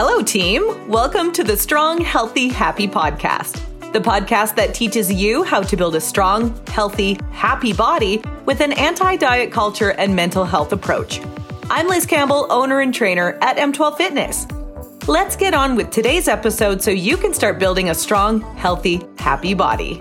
Hello, team. Welcome to the Strong, Healthy, Happy podcast, the podcast that teaches you how to build a strong, healthy, happy body with an anti diet culture and mental health approach. I'm Liz Campbell, owner and trainer at M12 Fitness. Let's get on with today's episode so you can start building a strong, healthy, happy body.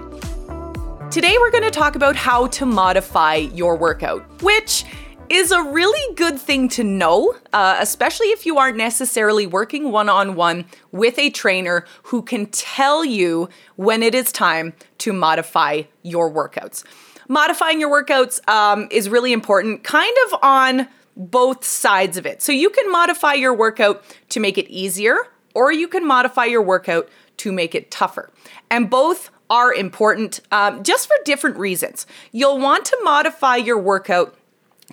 Today, we're going to talk about how to modify your workout, which is a really good thing to know, uh, especially if you aren't necessarily working one on one with a trainer who can tell you when it is time to modify your workouts. Modifying your workouts um, is really important, kind of on both sides of it. So you can modify your workout to make it easier, or you can modify your workout to make it tougher. And both are important um, just for different reasons. You'll want to modify your workout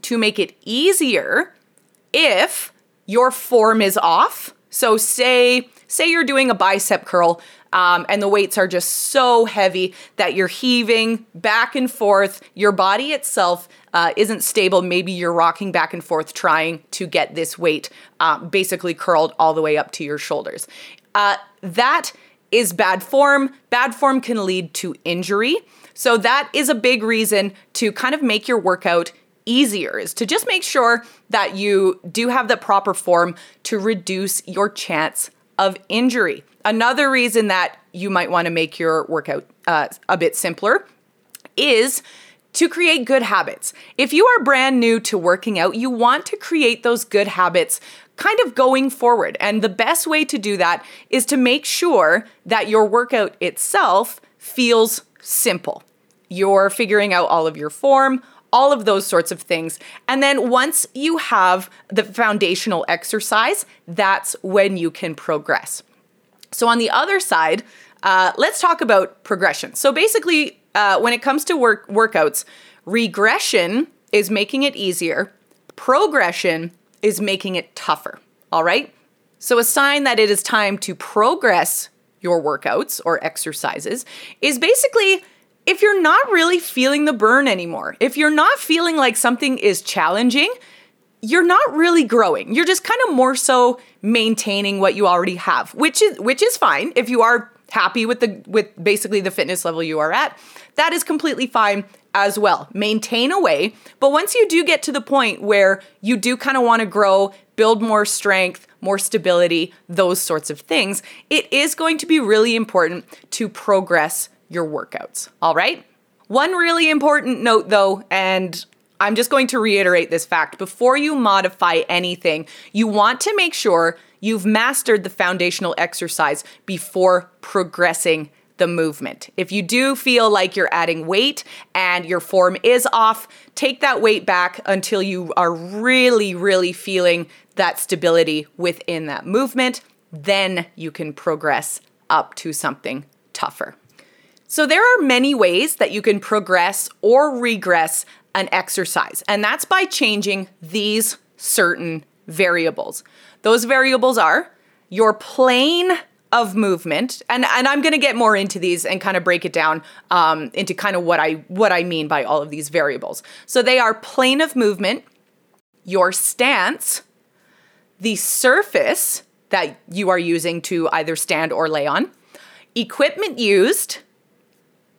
to make it easier if your form is off. So say say you're doing a bicep curl um, and the weights are just so heavy that you're heaving back and forth. Your body itself uh, isn't stable. Maybe you're rocking back and forth trying to get this weight uh, basically curled all the way up to your shoulders. Uh, that is bad form. Bad form can lead to injury. So that is a big reason to kind of make your workout easier is to just make sure that you do have the proper form to reduce your chance of injury. Another reason that you might want to make your workout uh, a bit simpler is to create good habits. If you are brand new to working out, you want to create those good habits kind of going forward. And the best way to do that is to make sure that your workout itself feels simple. You're figuring out all of your form, all of those sorts of things. And then once you have the foundational exercise, that's when you can progress. So, on the other side, uh, let's talk about progression. So, basically, uh, when it comes to work workouts, regression is making it easier, progression is making it tougher. All right. So, a sign that it is time to progress your workouts or exercises is basically if you're not really feeling the burn anymore, if you're not feeling like something is challenging, you're not really growing. You're just kind of more so maintaining what you already have, which is which is fine if you are happy with the with basically the fitness level you are at. That is completely fine as well. Maintain away, but once you do get to the point where you do kind of want to grow, build more strength, more stability, those sorts of things, it is going to be really important to progress your workouts. All right? One really important note though, and I'm just going to reiterate this fact before you modify anything, you want to make sure you've mastered the foundational exercise before progressing the movement. If you do feel like you're adding weight and your form is off, take that weight back until you are really, really feeling that stability within that movement. Then you can progress up to something tougher. So, there are many ways that you can progress or regress an exercise, and that's by changing these certain variables. Those variables are your plane of movement, and, and I'm going to get more into these and kind of break it down um, into kind of what I what I mean by all of these variables. So they are plane of movement, your stance, the surface that you are using to either stand or lay on, equipment used,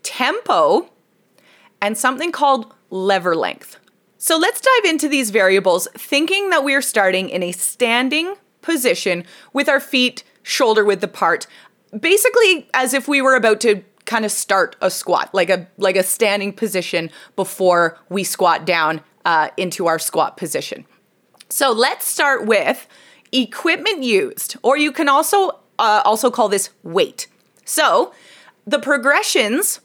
tempo, and something called lever length. So let's dive into these variables, thinking that we are starting in a standing position with our feet shoulder width apart, basically as if we were about to kind of start a squat, like a like a standing position before we squat down uh, into our squat position. So let's start with equipment used, or you can also uh, also call this weight. So the progressions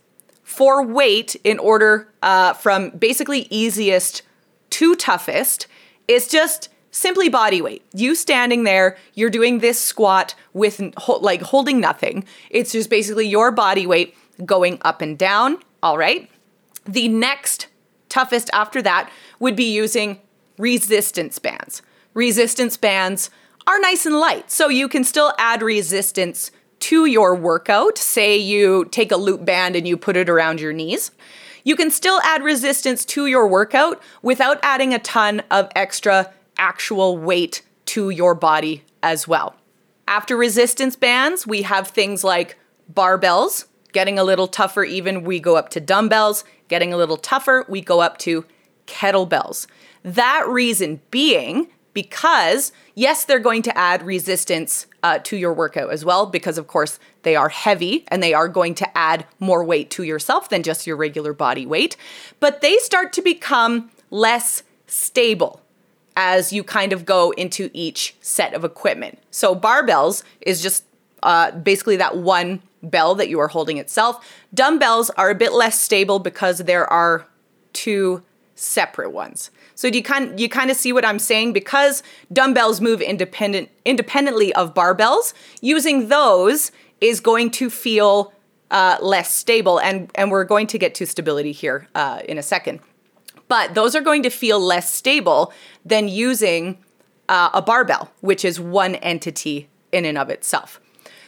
for weight in order uh, from basically easiest to toughest is just simply body weight. You standing there, you're doing this squat with like holding nothing. It's just basically your body weight going up and down. All right. The next toughest after that would be using resistance bands. Resistance bands are nice and light, so you can still add resistance to your workout, say you take a loop band and you put it around your knees, you can still add resistance to your workout without adding a ton of extra actual weight to your body as well. After resistance bands, we have things like barbells, getting a little tougher, even we go up to dumbbells, getting a little tougher, we go up to kettlebells. That reason being because, yes, they're going to add resistance uh, to your workout as well, because of course they are heavy and they are going to add more weight to yourself than just your regular body weight, but they start to become less stable as you kind of go into each set of equipment. So, barbells is just uh, basically that one bell that you are holding itself. Dumbbells are a bit less stable because there are two separate ones. So do you kind you kind of see what I'm saying because dumbbells move independent independently of barbells, using those is going to feel uh, less stable and and we're going to get to stability here uh, in a second. But those are going to feel less stable than using uh, a barbell, which is one entity in and of itself.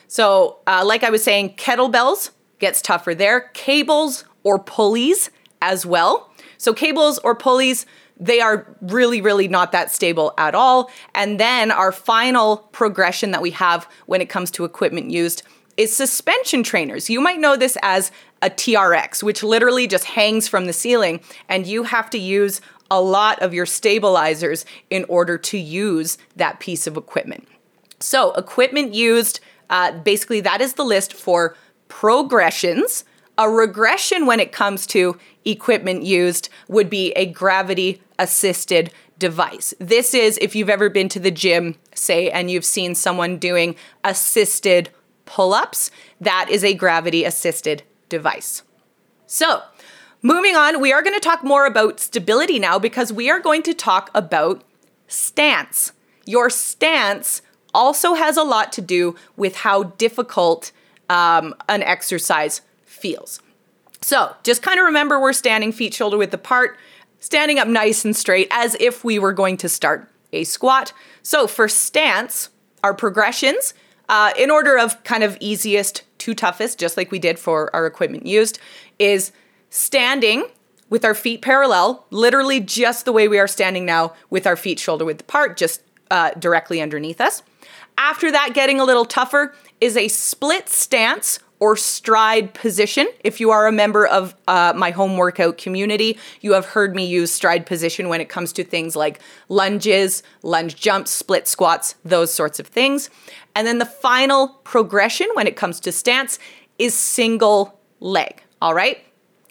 So, uh, like I was saying, kettlebells gets tougher there, cables or pulleys as well. So, cables or pulleys, they are really, really not that stable at all. And then our final progression that we have when it comes to equipment used is suspension trainers. You might know this as a TRX, which literally just hangs from the ceiling, and you have to use a lot of your stabilizers in order to use that piece of equipment. So, equipment used, uh, basically, that is the list for progressions. A regression when it comes to equipment used would be a gravity assisted device. This is if you've ever been to the gym, say, and you've seen someone doing assisted pull ups, that is a gravity assisted device. So, moving on, we are going to talk more about stability now because we are going to talk about stance. Your stance also has a lot to do with how difficult um, an exercise feels. So, just kind of remember we're standing feet shoulder width apart, standing up nice and straight as if we were going to start a squat. So, for stance, our progressions, uh, in order of kind of easiest to toughest, just like we did for our equipment used, is standing with our feet parallel, literally just the way we are standing now with our feet shoulder width apart, just uh, directly underneath us. After that, getting a little tougher is a split stance or stride position. If you are a member of uh, my home workout community, you have heard me use stride position when it comes to things like lunges, lunge jumps, split squats, those sorts of things. And then the final progression when it comes to stance is single leg. All right?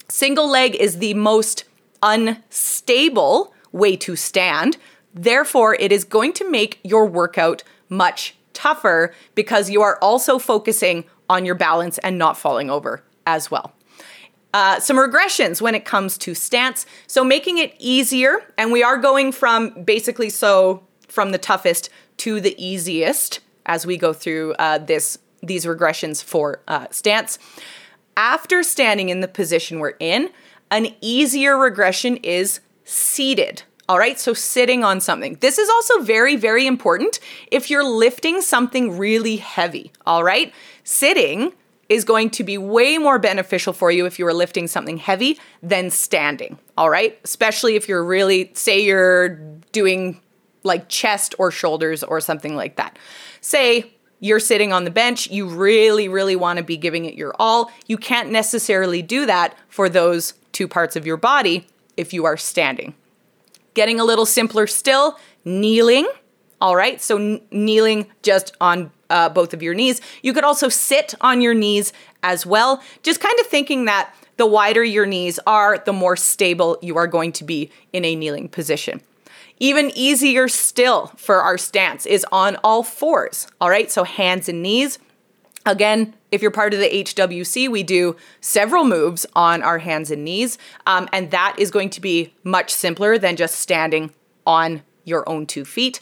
Single leg is the most unstable way to stand. Therefore, it is going to make your workout much tougher because you are also focusing on your balance and not falling over as well. Uh, some regressions when it comes to stance. So making it easier, and we are going from basically so from the toughest to the easiest as we go through uh, this these regressions for uh, stance. After standing in the position we're in, an easier regression is seated. All right, so sitting on something. This is also very, very important if you're lifting something really heavy. All right, sitting is going to be way more beneficial for you if you are lifting something heavy than standing. All right, especially if you're really, say, you're doing like chest or shoulders or something like that. Say, you're sitting on the bench, you really, really want to be giving it your all. You can't necessarily do that for those two parts of your body if you are standing. Getting a little simpler still, kneeling. All right, so kneeling just on uh, both of your knees. You could also sit on your knees as well, just kind of thinking that the wider your knees are, the more stable you are going to be in a kneeling position. Even easier still for our stance is on all fours. All right, so hands and knees. Again, if you're part of the HWC, we do several moves on our hands and knees, um, and that is going to be much simpler than just standing on your own two feet.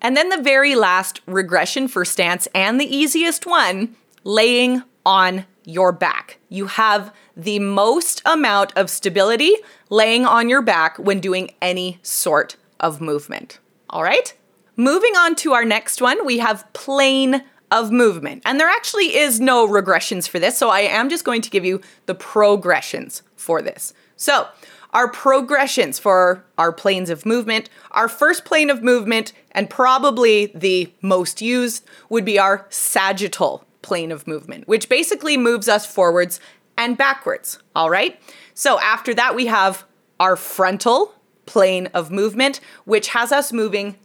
And then the very last regression for stance, and the easiest one, laying on your back. You have the most amount of stability laying on your back when doing any sort of movement. All right? Moving on to our next one, we have plane of movement. And there actually is no regressions for this, so I am just going to give you the progressions for this. So, our progressions for our planes of movement. Our first plane of movement, and probably the most used, would be our sagittal plane of movement, which basically moves us forwards and backwards. All right. So after that, we have our frontal plane of movement, which has us moving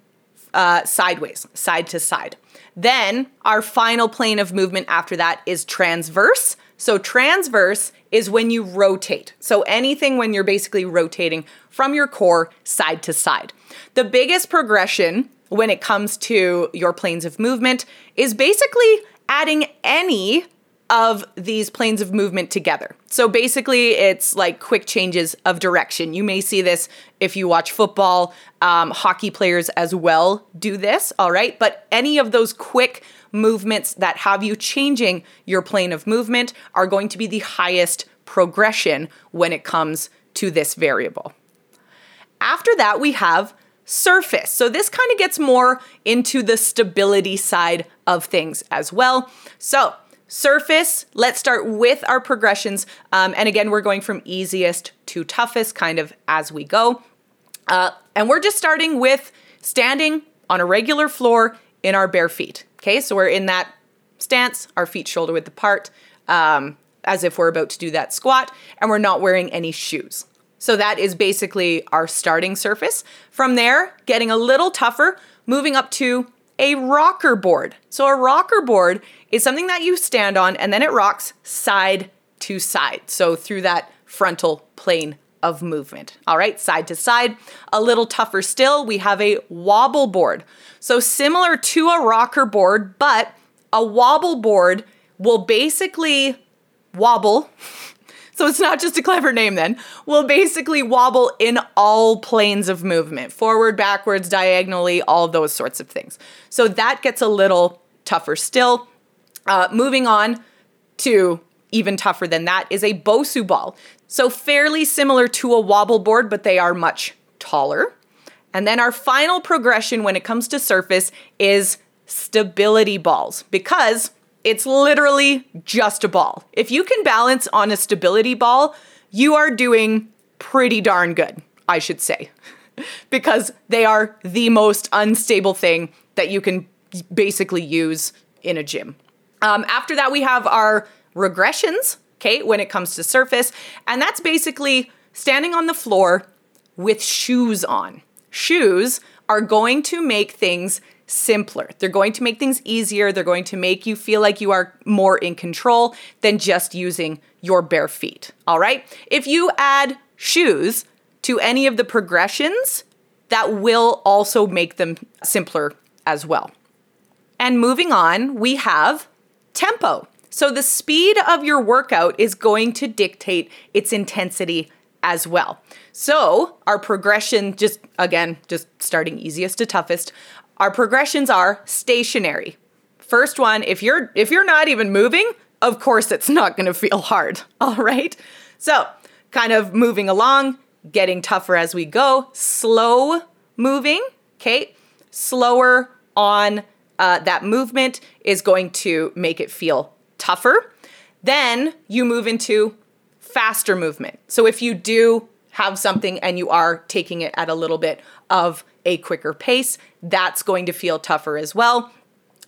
uh, sideways, side to side. Then our final plane of movement after that is transverse. So transverse is when you rotate. So anything when you're basically rotating from your core side to side. The biggest progression when it comes to your planes of movement is basically adding any of these planes of movement together. So basically, it's like quick changes of direction. You may see this if you watch football, um, hockey players as well do this, all right? But any of those quick movements that have you changing your plane of movement are going to be the highest progression when it comes to this variable. After that, we have surface. So this kind of gets more into the stability side of things as well. So surface, let's start with our progressions. Um, and again, we're going from easiest to toughest kind of as we go. Uh, and we're just starting with standing on a regular floor in our bare feet. Okay, so we're in that stance, our feet shoulder width apart, um, as if we're about to do that squat, and we're not wearing any shoes. So that is basically our starting surface. From there, getting a little tougher, moving up to a rocker board. So a rocker board is something that you stand on and then it rocks side to side. So through that frontal plane of movement. All right, side to side. A little tougher still, we have a wobble board. So similar to a rocker board, but a wobble board will basically wobble So it's not just a clever name then. Will basically wobble in all planes of movement forward, backwards, diagonally, all those sorts of things. So that gets a little tougher still. Uh, moving on to even tougher than that is a Bosu ball. So fairly similar to a wobble board, but they are much taller. And then our final progression when it comes to surface is stability balls because it's literally just a ball. If you can balance on a stability ball, you are doing pretty darn good, I should say, because they are the most unstable thing that you can basically use in a gym. Um, after that, we have our regressions, okay, when it comes to surface, and that's basically standing on the floor with shoes on. Shoes are going to make things simpler. They're going to make things easier. They're going to make you feel like you are more in control than just using your bare feet. All right? If you add shoes to any of the progressions, that will also make them simpler as well. And moving on, we have tempo. So the speed of your workout is going to dictate its intensity as well. So, our progression just again, just starting easiest to toughest, our progressions are stationary. First one, if you're if you're not even moving, of course it's not going to feel hard. All right? So, kind of moving along, getting tougher as we go, slow moving, okay? Slower on uh, that movement is going to make it feel tougher. Then you move into faster movement. So if you do have something and you are taking it at a little bit of a quicker pace. That's going to feel tougher as well.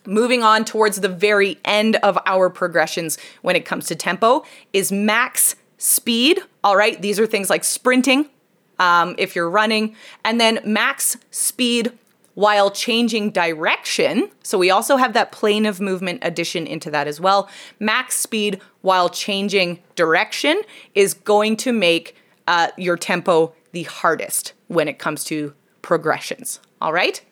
Moving on towards the very end of our progressions when it comes to tempo is max speed. All right, these are things like sprinting um, if you're running, and then max speed while changing direction. So we also have that plane of movement addition into that as well. Max speed while changing direction is going to make uh, your tempo the hardest when it comes to progressions. All right.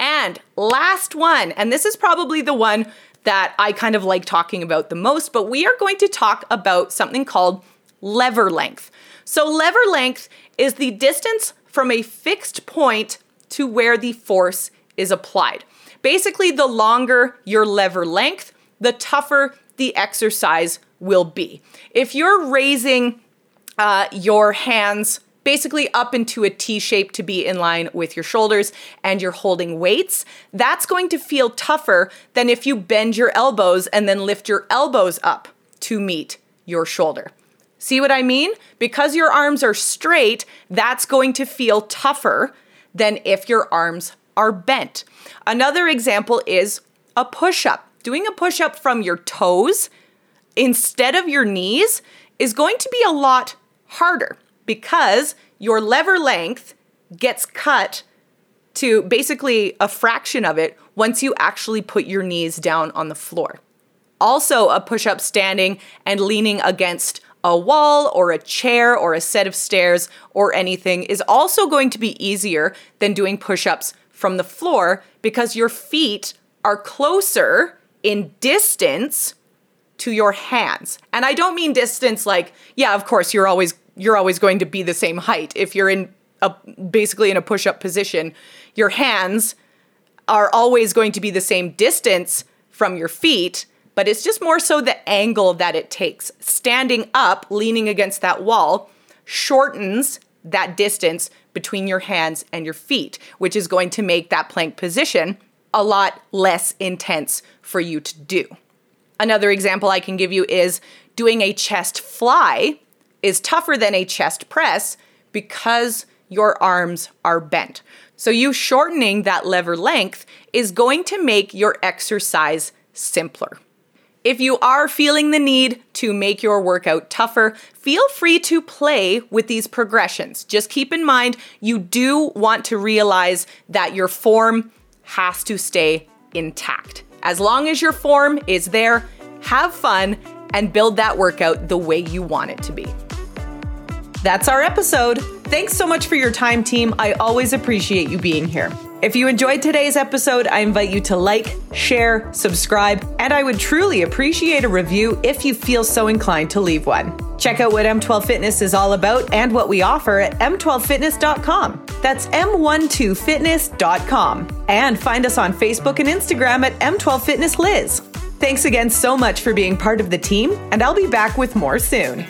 And last one, and this is probably the one that I kind of like talking about the most, but we are going to talk about something called lever length. So, lever length is the distance from a fixed point to where the force is applied. Basically, the longer your lever length, the tougher the exercise will be. If you're raising uh, your hands basically up into a T shape to be in line with your shoulders and you're holding weights, that's going to feel tougher than if you bend your elbows and then lift your elbows up to meet your shoulder. See what I mean? Because your arms are straight, that's going to feel tougher than if your arms are bent. Another example is a push up. Doing a push up from your toes instead of your knees is going to be a lot harder because your lever length gets cut to basically a fraction of it once you actually put your knees down on the floor. Also, a push up standing and leaning against a wall or a chair or a set of stairs or anything is also going to be easier than doing push ups from the floor because your feet are closer in distance to your hands. And I don't mean distance like, yeah, of course you're always you're always going to be the same height if you're in a basically in a push-up position. Your hands are always going to be the same distance from your feet, but it's just more so the angle that it takes. Standing up, leaning against that wall, shortens that distance between your hands and your feet, which is going to make that plank position a lot less intense for you to do. Another example I can give you is doing a chest fly is tougher than a chest press because your arms are bent. So, you shortening that lever length is going to make your exercise simpler. If you are feeling the need to make your workout tougher, feel free to play with these progressions. Just keep in mind you do want to realize that your form has to stay intact. As long as your form is there, have fun and build that workout the way you want it to be. That's our episode. Thanks so much for your time, team. I always appreciate you being here. If you enjoyed today's episode, I invite you to like, share, subscribe, and I would truly appreciate a review if you feel so inclined to leave one. Check out what M12 Fitness is all about and what we offer at m12fitness.com. That's m12fitness.com. And find us on Facebook and Instagram at M12Fitness Liz. Thanks again so much for being part of the team, and I'll be back with more soon.